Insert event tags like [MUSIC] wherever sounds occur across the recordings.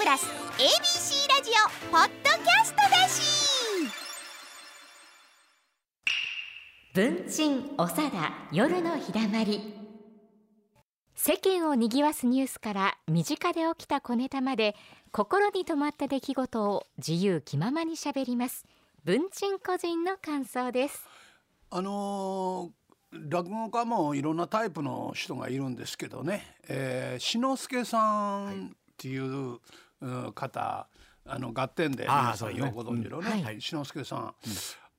プラス ABC ラジオポッドキャストだし。文鎮おさだ夜のひだまり。世間を賑わすニュースから身近で起きた小ネタまで心に留まった出来事を自由気ままにしゃべります。文鎮個人の感想です。あのー、落語家もいろんなタイプの人がいるんですけどね、えー、志の輔さんっていう、はい、方あの合点で皆さんよくご存知のね、はい、志の輔さん、うん。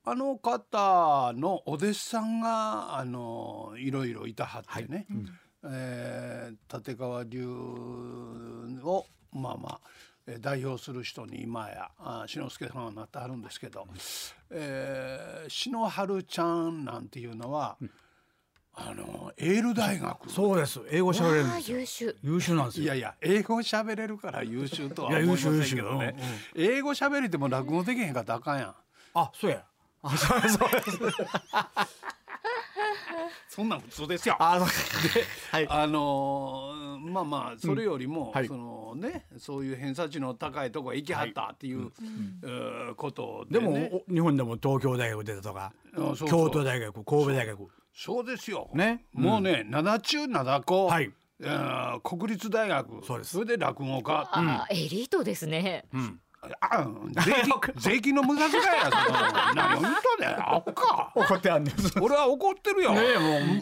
あの方のお弟子さんがあのいろいろいたはってね、はい。うん、えー、立川流をまあまあ代表する人に今や志の輔さんはなってはるんですけど、うん、えー、篠原ちゃんなんていうのは、うん、あのエール大学。そうです。英語喋れるんです優秀。優秀なんですよ。いやいや英語喋れるから優秀とは思いませんけどね、うんうん、英語喋れても落語できへんかったらあかんやん。あそうや。あそうそうそんなん普通ですよ。あの、はい、あのー、まあまあそれよりも、うん。はい、そのねそういう偏差値の高いとこへ行きはったっていう、はい、ことで、ね、でも日本でも東京大学出たとか京都大学神戸大学そうですよ。ね、もうね、うん、灘中灘高。はい。国立大学。そそれで落語家、うん、エリートですね、うんあ税金税金の無駄遣いやその何を言うとねあっか。怒ってあんねん。俺は怒ってるよ、ねもう、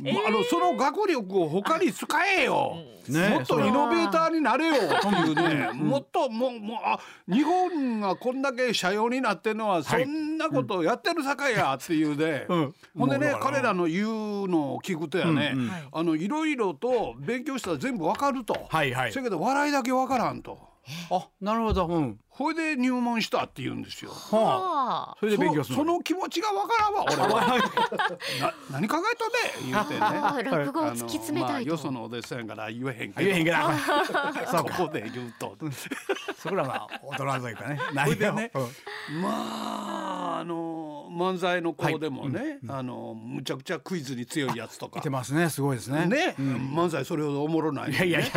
えー、あのその学力を他に使えよ、ね、もっとイノベーターになれよ。っていうね、もっともうもうあ日本がこんだけ社用になってるのはそんなことをやってるさかいやっていうで、うん、ほんでね彼らの言うのを聞くとやね、うんうん、あのいろいろと勉強したら全部わかると、はいはい、そやけど笑いだけわからんと。あなるほど、うん、これで入門したって言うんですよ。はあ、それで勉強するその気持ちがわからんわ俺は。[LAUGHS] な何考えとね言うてね。落語を突き詰めたいと。よそのお弟子さんから言えへんけど。言えへんけど。[LAUGHS] ここで言うと。そこらが大人というかね。それでね、まああの漫才の子でもね、あのむちゃくちゃクイズに強いやつとか。いてますねすごいですね。ね、漫才それほどおもろない。いやいやいや。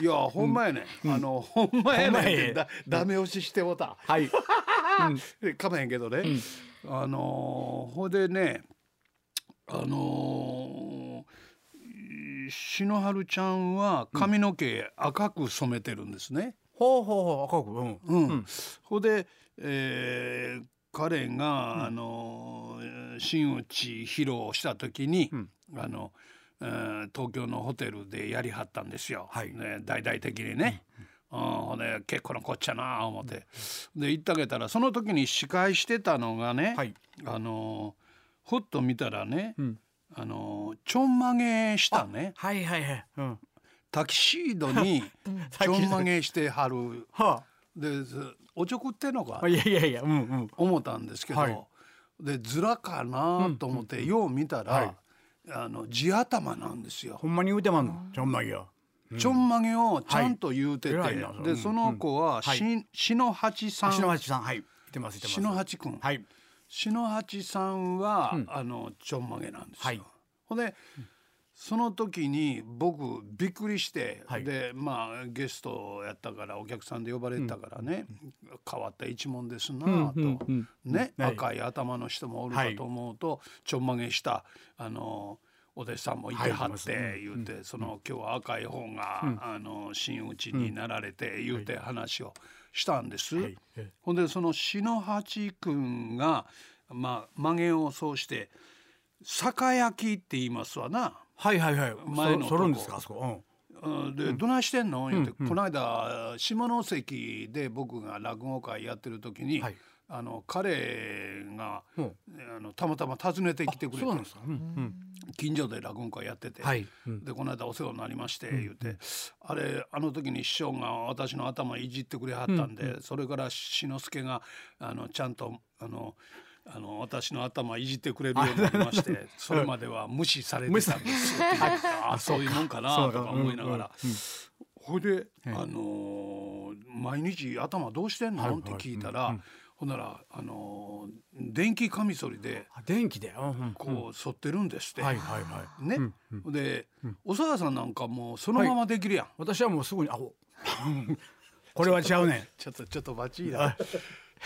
いやほんまやね、あのほんまやねだダメ押ししてもた。はい。[LAUGHS] かまへんけどね、あのほいでねあの篠原ちゃんは髪の毛赤く染めてるんですね。ほうほうほう赤くうん。うん。ほで、えー、彼が、あの真打ち披露した時に、あの。東京のホテルでやりはったんですよ、はい、ね、大々的にね。うん、ほんで結構なこっちゃな思って、で行ってあげたらその時に司会してたのがね、はい、あのふっと見たらね、うん、あのちょんまげしたね。はいはいはい、うん、タキシードに [LAUGHS] ちょんまげしてはる、はあ、でおちょくってんのか？いやいやいや、うんうん、思ったんですけど、はい、でずらかなと思って、よう見たら、はいあの地頭なんですよ。ほんまに言うてまんの？ちょんまげは。ちょんまげをちゃんと言うてて、はい、でその子はし、うん、篠八さん。篠八さんはい。篠八くん。はい。篠八さんは、うん、あのちょんまげなんですよ。はい、ほんで。うんその時に僕びっくりして、はい、でまあゲストやったからお客さんで呼ばれたからね、うん、変わった一問ですなと、うんうん、ね、はい、赤い頭の人もおるかと思うと、はい、ちょんまげしたあのお弟子さんもいてはって言うて、その今日は赤い方が、あの真打ちになられて言うて話をしたんです。ほんでその篠八君がまあ曲げをそうして酒焼きって言いますわな。はいはいはい。前のそるんですか？そこ、うん、で、どないしてんの?」言って、この間下関で僕が落語会やってる時に、あの彼が、あのたまたま訪ねてきてくれて、近所で落語会やってて、でこの間お世話になりまして言うて、あれあの時に師匠が私の頭いじってくれはったんで、それから志の輔があのちゃんとあのあの私の頭いじってくれるようになりましてそれまでは無視されてたんですよ。あそういうもんかなとか思いながら。ほいで、あの毎日頭どうしてんの?」って聞いたら、ほんなら、あの電気カミソリで電気で？こう剃ってるんですって。はいはいはい、ね、で、長田さんなんかもうそのままできるやん。私はもうすぐにあこれは違うね [LAUGHS] ちょっとちょっとバチーだ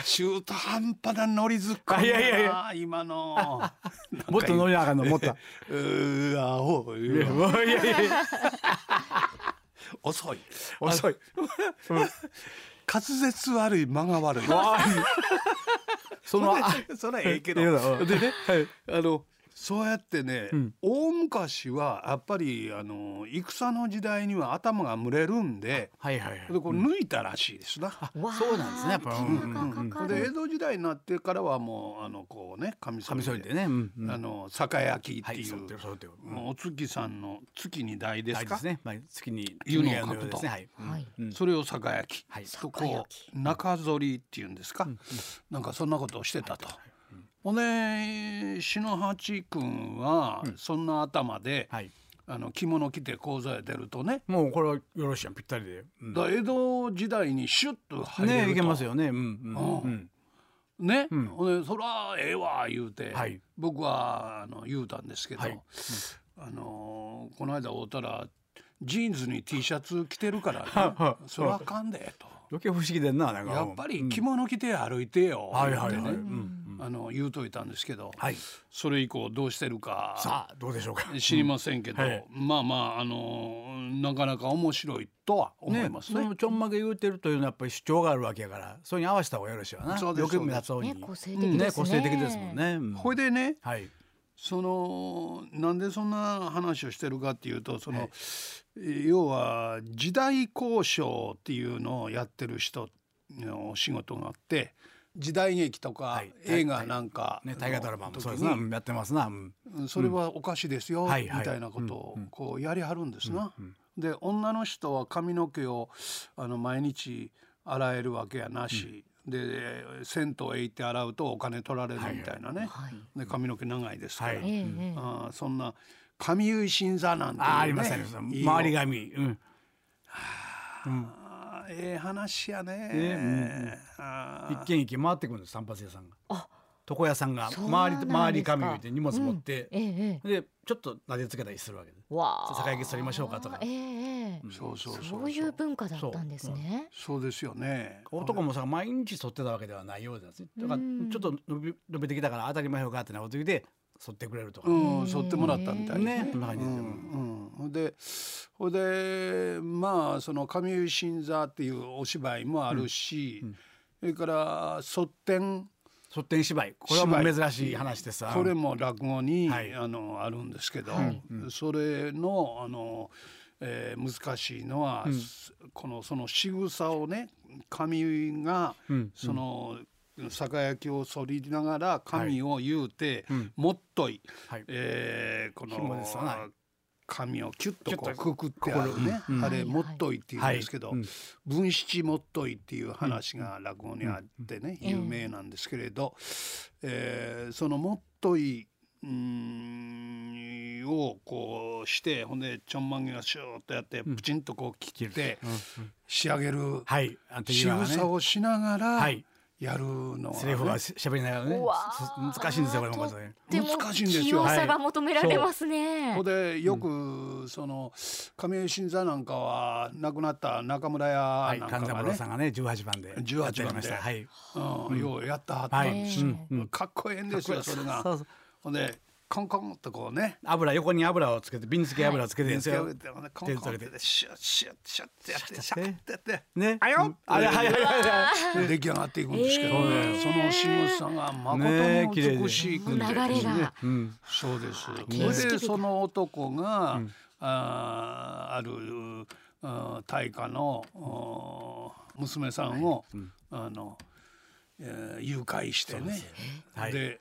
中途半端なノリずっこいやいやいや。今の。[LAUGHS] もっと乗りなあかんのもっと。うーアホいやいやいや。遅い。遅い。滑舌悪い間が悪い。[LAUGHS] その [LAUGHS] あそれはええけど。でねはい。あのそうやってね、ん。大昔はやっぱりあの戦の時代には頭が蒸れるんではいはいはい。でこう抜いたらしいですな。わあそうなんですねやっぱ。手間がかかで江る戸時代になってからはもうあのこうねカミソカミリででね。うんうん。あの酒焼きってい、はいうん。お月さんの月に大ですか？ね。まあ月に湯のよう格とですね。はい。はい。うん。それを酒焼き、はい。と酒こ焼う中反りっていうんですか、なんかそんなことをしてたと。ほんで篠八君はそんな頭で、はい。あの着物着て講座へ出るとね、もうこれはよろしいやんぴったりで。うん。だ江戸時代にシュッと入れると。ねいけますよね。うんうんうん。ね、ん。ほんでそらええわ言うて、はい。僕はあの言うたんですけど、はい。あのこの間会うたらジーンズに T シャツ着てるから、はね、そらあかんでと。余計不思議でんななんか。やっぱり着物着て歩いてよ、はいはいはい。ね。うんあの言うといたんですけど、はい。それ以降どうしてるかさあどうでしょうか？知りませんけど、うん。はいまあまああのなかなか面白いとは思いますね。そのちょんまげ言うてるというのはやっぱり主張があるわけやからそれに合わせた方がよろしいわな。そうですよく目立つ方に。ね個性的ですね。ね個性的ですもんね。うん。ほいでねはい。そのなんでそんな話をしてるかっていうとその、要は時代交渉っていうのをやってる人のお仕事があって時代劇とかはい。映画なんかね大河ドラマもそうの時にですな。うんやってますな。それはおかしいですよ、はいはい。みたいなことをこうやりはるんですな。うんで女の人は髪の毛をあの毎日洗えるわけやなし、で銭湯へ行って洗うとお金取られるみたいなね、はい。で髪の毛長いですから、はあーそんな髪結い新座なんていう、ね、あありますねいいよ。周り髪。うん。あ。ーええ話やね。ねあー一軒一軒回ってくるんです散髪屋さんが。あ床屋さんが。周り周り髪言うて荷物持ってええええ。でちょっと撫でつけたりするわけでわあ。酒焼き取りましょうかとか。ええうそうそうそう。いう文化だったんですね。そう。ですよね。男もさ毎日剃ってたわけではないようです。ねだからうんちょっと伸び伸びてきたから当たり前よかってなこと言って剃ってくれるとか。うん剃ってもらったみたいな感じですよ。うんうん、でほいでまあその上結新座っていうお芝居もあるし、それから卒展剃ってん芝居。これはもう珍しい話ですわ。これも落語に、はい。あのあるんですけど、はいそれのあの、えー難しいのは、すこのその仕草をね髪が、うんその酒焼きを反りながら髪を言うて、うん。もっとい、はい。えーこの髪をキュッとこうくくってあるね、あれはいもっといって言うんですけど、はい。うん。文七もっといっていう話が落語にあってね、うん。有名なんですけれど、えーそのもっといいうーんをこうしてほんでちょんまげがシューッとやってプチンとこう切って仕上げるはい。あとい仕草をしながらはいやるのはね、セリフがしゃべりながらね。難しいんですよこれも難しいんですよ。器用さが求められますね。ここでよくその亀井新座なんかは亡くなった中村屋はいなんかがね。勘三郎さんがね18番で18やってりました。番ではい。うん。ようやったはった。はい。ん。ですかっこええんですよそれが。そうそう。ほんでコンコンとこうね油横に油をつけて瓶付け油をつけてですよ手つけてコンコンってシュッシュッシュッってやってシャッてやってねあよあれはいはいはいはい出来上がっていくんですけどえねその仕草が誠ね綺麗でに美しくて流れがうんそうです。それでその男が、ある大家の娘さんを、あの、えー誘拐してね。はいで、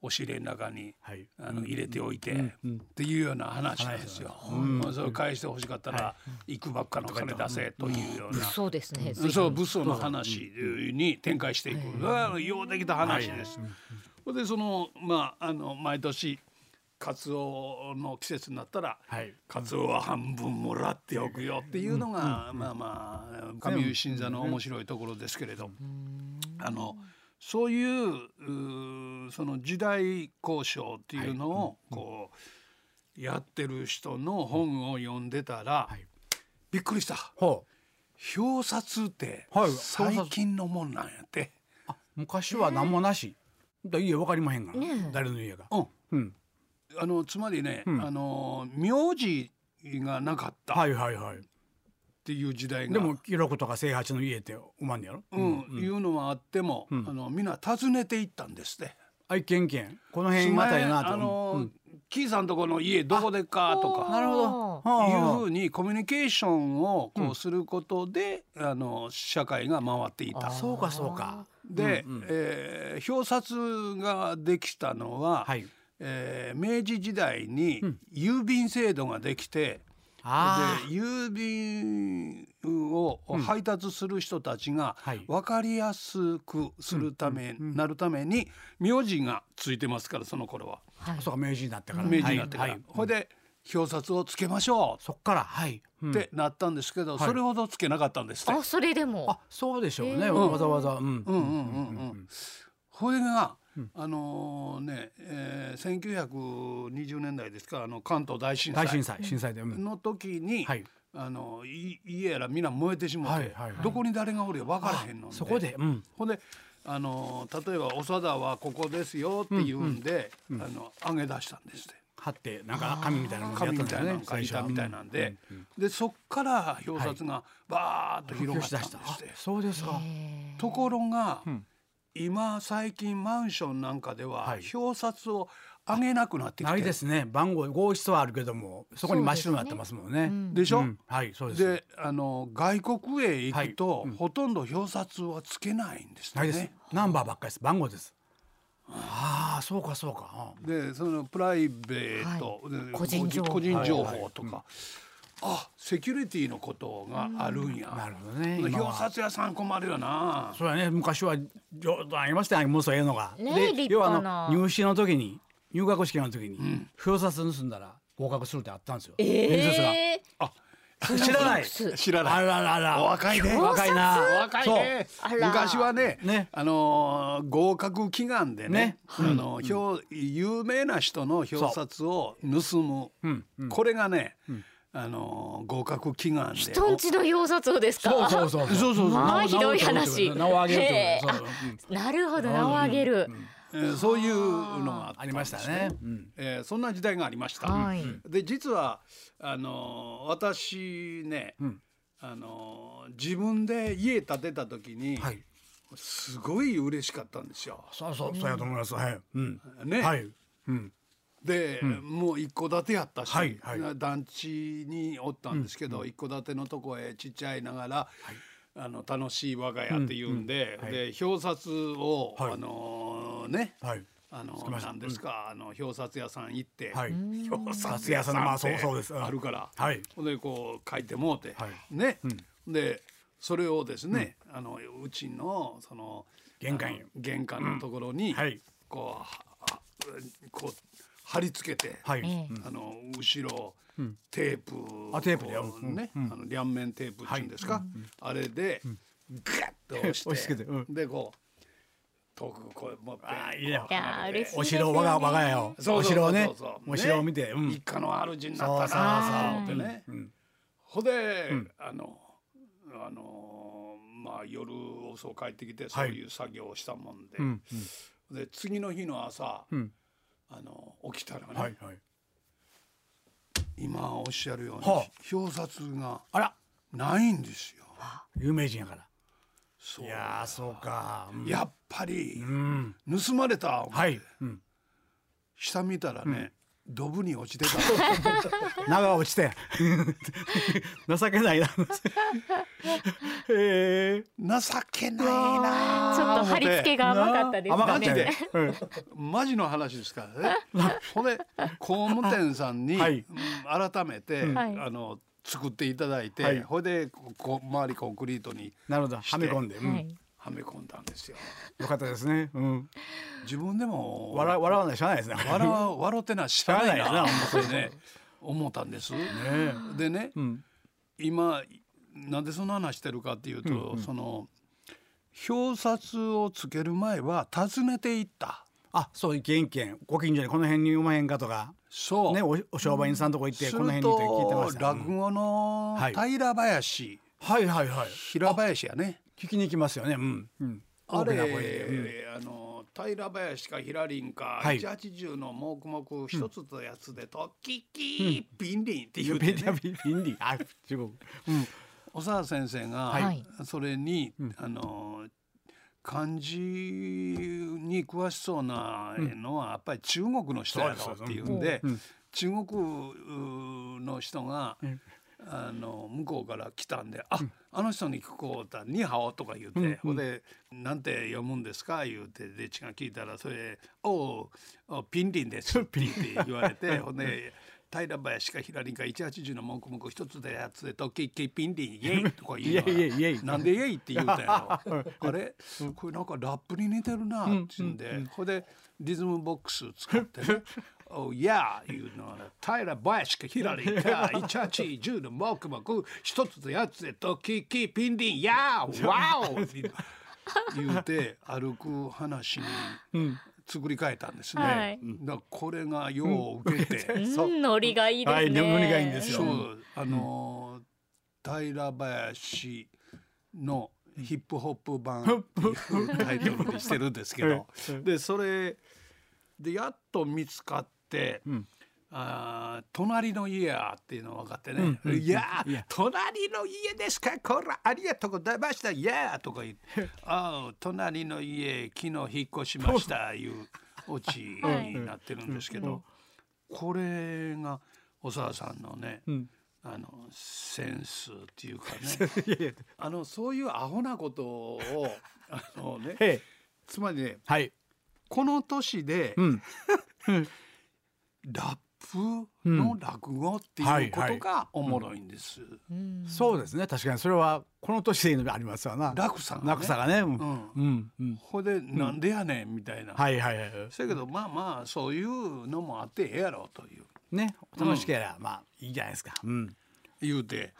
お押し入れの中に、はい。あの入れておいて、うん。うん。っていうような話なんですよ。まあそれを返してほしかったら、い。くばっかの金出せというような。そうですね。そう武装の話に展開していく、ああようできた話です。でそのまああの毎年カツオの季節になったら、はい。カツオは半分もらっておくよっていうのが、まあまあ上湯新座の面白いところですけれど、あのそういうその時代交渉っていうのをこうやってる人の本を読んでたら、はい。びっくりした。ほ表札って最近のもんなんやって、あ昔は何もなし、だ家わかりまへんが、ね、誰の家が、うん、うん、あのつまりね、うん、あの名字がなかった。はいはいはいっていう時代が。でも記録とか清八の家ってうまんやろ？うん、うん、いうのはあっても、あのみんな訪ねていったんですね愛犬犬この辺またやなと。あのキーさんとこの家どこでかとかなるほどいうふうにコミュニケーションをこうすることで、あの社会が回っていた。そうかそうか。で、うえ表札ができたのは、はい。えー、明治時代に郵便制度ができて、で郵便を配達する人たちが分かりやすくするため、なるために名字がついてますからその頃は。はい、そうか明治になってから。明治になってから。はい、ほいで表札をつけましょう。そっからはい、ってなったんですけど、それほどつけなかったんですあそれでも。あそうでしょうね、わざわざ。うん。うんうんうん。これがあのね、えー、1920年代ですかあの関東大震災。大震災震災で、の時に、はい、あの家やら皆燃えてしまって、はいはいはい、どこに誰がおるか分からへんので。そこで、うん、ほんであの例えば長田はここですよっていうんで、うんうん、あの上げ出したんですって。貼ってなんか紙みたいなの紙みたいなの書いたみたいなんで、でそっから表札がバーッと広がったんですって、そうですか。ところが、今最近マンションなんかでは表札を上げなくなってきて、ないですね。番号号室はあるけどもそこに真っ白になってますもんね。でしょ、うん、はいそうです。であの外国へ行くと、はい。うん、ほとんど表札はつけないんですね。ないです。ナンバーばっかりです。番号です。ああそうかそうか。でそのプライベート、はい、個人情報。個人情報とか。はい。はいあセキュリティのことがあるんや、なるほどね。表札屋さん困るよな。そうやね。昔は上手ありましたよもうそういうのが、ね、で要はあの入試の時に入学式の時に、表札盗んだら合格するってあったんですよ、えー、面接が。あ。知らない。知らない。あららら。お若いね。若いな若いね。昔はねね。あの合格祈願でねあの表有名な人の表札を盗む。これがねあの合格祈願で。人んちの表札をですか？そうそうそうそう。そうまあひどい話。名を挙げるなるほど名を挙げる、えー、そういうのがありましたね、うんえー、そんな時代がありました、はい、で実はあの私ね、うん、あの自分で家建てた時に、はい、すごい嬉しかったんですよそうそうそうやと思いますはい、うん、ね、はい、うんで、うん、もう一戸建てやったし、はいはい、団地におったんですけど、うん、一戸建てのとこへちっちゃいながら、はい、あの楽しい我が家っていうんで、うんうん、で表札を、あのー、ね、あのなんですか、あの表札屋さん行って、表札屋さんまあそうそうです。あるから、はい、でこう書いてもうて、ね、でそれをですね、あのうちのその玄関玄関のところに、こうこう貼り付けて、はい、あの後ろ、うん、テープあテープでね、うん、あの両面テープっていうんですか、はい、あれで、うん、ガッと押して [LAUGHS] 押して、うん、でこう遠くこうもう。あいいね。お城我が我が家を。お城をねお城を見て、一家の主になったなあってね、ほで、あのあのまあ夜遅帰ってきてそういう作業をしたもんで、で次の日の朝、あの起きたらね、はいはい、今おっしゃるように、はあ、表札がないんですよ。有名人やから。そう。いやそうか、うん、やっぱり、うん、盗まれた、はい、うん、下見たらね、ドブに落ちてた。[LAUGHS] 長落ちて。[LAUGHS] 情けないな。[LAUGHS] え。ー、情けないな。ちょっと貼り付けが甘かったですね。甘かったね、マジの話ですからね。ほんで工務店さんに、はい、改めて、うん、あの作っていただいて、はい、ほいでこ周りコンクリートになるほど。はめ込んで、うん。はめ込んだんですよ。よかったですね。うん。自分でも笑笑わないしゃないですね。笑笑ってなしゃないな。思ってね思ったんです。ね、でね、うん、今なんでそんな話してるかっていうと、うんうん、その表札をつける前は訪ねていった。あそう一軒一軒ご近所にこの辺にうまへんかとかそうねおお商売員さんとこ行って、この辺にって聞いてました落語の平林、はいはいはい平林やね聞きに行きますよね。うん。うん。あれ、あの平林か平林か、はい、180の黙々一つのやつでと「キキビンリン」って言うてね。ビンリン。あ中国、うん、小沢先生が、はい、それに、あの漢字に詳しそうなのはやっぱり中国の人やろっていうんで、中国の人が、あの向こうから来たんで「あ、あの人に聞こうたニハオ」とか言って、ほんで「なんて読むんですか?」言うてでちが聞いたらそれ「おおピンリンです [LAUGHS]」って言われて [LAUGHS] ほんで。平林か平林か180の文句文句一つでやつでとキッキピンリンイエイとか言うなんでイエイって言うたやろ。[LAUGHS] あれ？これなんかラップに似てるなって言うんで、ほんでリズムボックス使ってね「おや」いうのは平林か平林か180の文句文句一つでやつでとキッキピンリンやワオって言うて歩く話に。作り変えたんですね。はい、だこれがよう受けて、[LAUGHS] うん、ノリがいいですね。はい、ノリがいいんですよ。そうあのー、平林のヒップホップ版タイトルにしてるんですけど、[LAUGHS] でそれでやっと見つかって。うん。あ隣の家やっていうの分かってね「うん、いや隣の家ですか？こらありがとうございました。いや」とか言って「[LAUGHS] ああ隣の家昨日引っ越しました」いうオチになってるんですけど。これが小沢さんのね、うん、あのセンスっていうかね。[LAUGHS] あのそういうアホなことを [LAUGHS] あのねつまりね、はい、この年で、うん、ラップの落語っていうことがおもろいんです。そうですね確かにそれはこの年でありますわな。落差がね。落差がね。うん。うんうん。ほでなんでやねんみたいな。はいはいはい。だけどまあまあそういうのもあってええやろという。ね楽しければまあいいじゃないですか。うん。言うて、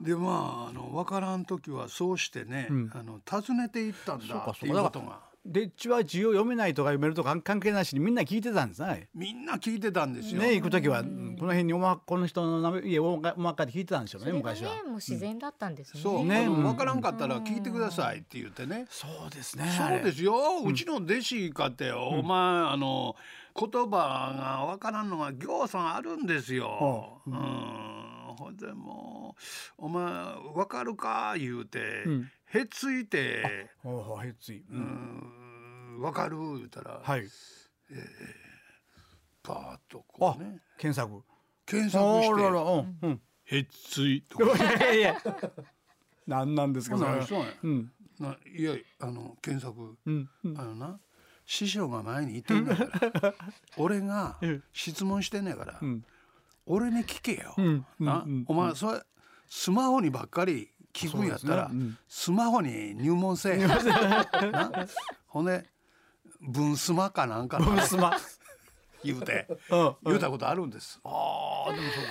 でまああの分からん時はそうしてね、あの訪ねていったんだっていうことが。でっちは字を読めないとか読めるとか関係なしにみんな聞いてたんですねみんな聞いてたんですよ。ね行く時はこの辺におまこの人の家をおまかで聞いてたんでしょうね昔は。もう自然だったんですね、そう。ね分からんかったら聞いてくださいって言ってね。そうですねそうですよ。うちの弟子かってお前あの言葉が分からんのがぎょうさんあるんですよ。う。ん。ほんでもう「お前分かるか?」言うて、へっついて。へっつい、うん、分かる？言うたら、はい。えー、パーッとこうね。検索。検索して。らら、うんうん、へっついとか。[LAUGHS] いやいや何なんですかそれそうや、うん、ないやあの検索、うんうん、あのな師匠が前に言ってんだから。[LAUGHS] 俺が質問してんねやから、うん、俺に聞けよ、うんうんうん、お前それスマホにばっかり聞くんやったら、ねうん、スマホに入門せえほんで分スマかなんか分スマ言うて、うん、言うたことあるんです。ああでもそう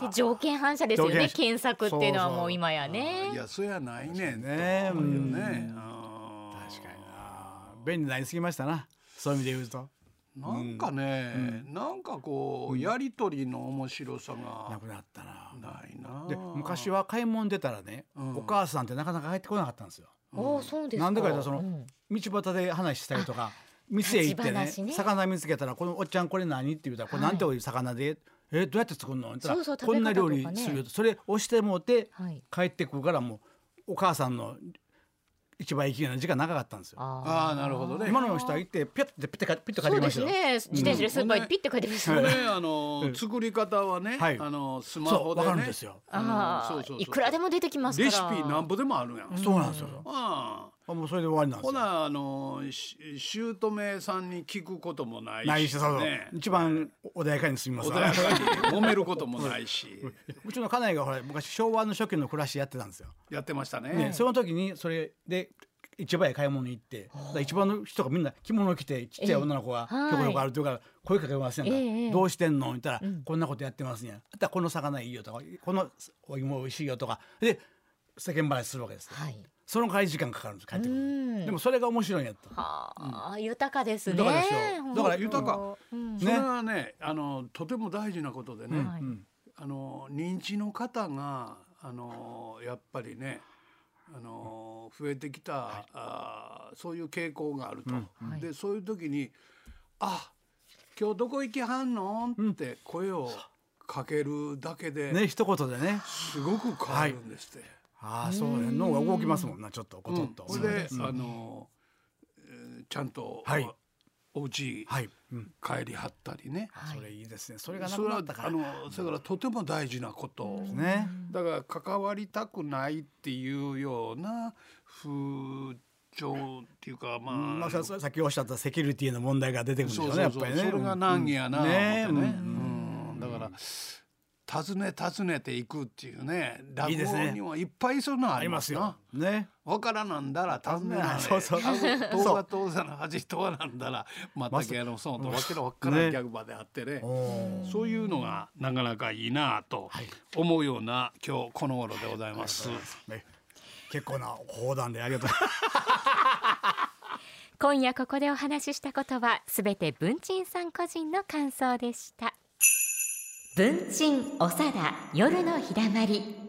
か。で条件反射ですよね検索っていうのはもう今やね。いやそやないねんね。うん、ね。確かにな。便利になりすぎましたな。そういう意味で言うと。なんかね、うん、なんかこう、やり取りの面白さがなくなったな。ないな。で昔は買い物出たらね、うん、お母さんってなかなか帰ってこなかったんですよ。うん、そうですなんでかとその、道端で話したりとか。店へ行ってね、ね、魚見つけたら「このおっちゃんこれ何?」って言うたら「これなんておい魚で、はい、えどうやって作るの?」って言ったらこんな料理するよ」それ押してもうて、帰ってくるからもうお母さんの一番息が時間長かったんですよ。ああなるほどね。今の人は行ってピュッてピッてピッて帰ってきましたよ。ね。自転車でスーパーにピッて帰ってきましたね。あの作り方はね、あのスマホでね。ああそうそういくらでも出てきますレシピなんぼでもあるやん。そうなんですよ。ああ。もうそれで終わりなんですほなあの姑さんに聞くこともないし、ないしそう一番穏やかに住みます穏やかに揉めることもないし。[LAUGHS] うちの家内がほら昔昭和の初期の暮らしやってたんですよ。やってましたね、ね、その時にそれで市場へ買い物に行って市場の人がみんな着物着てちっちゃい女の子がひょこひょいうから声かけませんか、どうしてんの?」言ったら、こんなことやってますん。や」あったらこの魚いいよ」とか「このお芋おいしいよ」とか。で世間話するわけです、はい、その帰り時間かかるんです帰ってくるでもそれが面白いんやった。はあ、うん、豊かですね。豊かですよだから豊か、うん、それはねあのとても大事なことでね、はい、あの認知の方があのやっぱりねあの増えてきた、はい、あそういう傾向があると、うん、でそういう時に「あ今日どこ行きはんの?」って声をかけるだけで、ね一言でね。すごく変わるんですって。はい、ああそうね脳が動きますもんなちょっとコトッと。うん、で、あの、えー、ちゃんと、はい、お家、はい。うん、帰りはったりね、それいいですね。それがなくなったから。あのそれからとても大事なこと。ですねだから関わりたくないっていうような風潮っていうかまあ、まあ、ささっきおっしゃったセキュリティの問題が出てくるんでしょうねやっぱりね。それが難儀やな、うん、ね、うん、だから訪ね訪ねていくっていうね落語にもいっぱいそんなありますよ。ね。わからなんだら尋ねない。そうそう。東が東座の恥とはなんだらまたけのそうとわけのわからんギャグ場であってね。そういうのがなかなかいいなと思うような今日この頃でございます。ね、結構な放談でありがとう。今夜ここでお話ししたことはすべて文鎮さん個人の感想でした。文鎮おさだ夜のひだまり。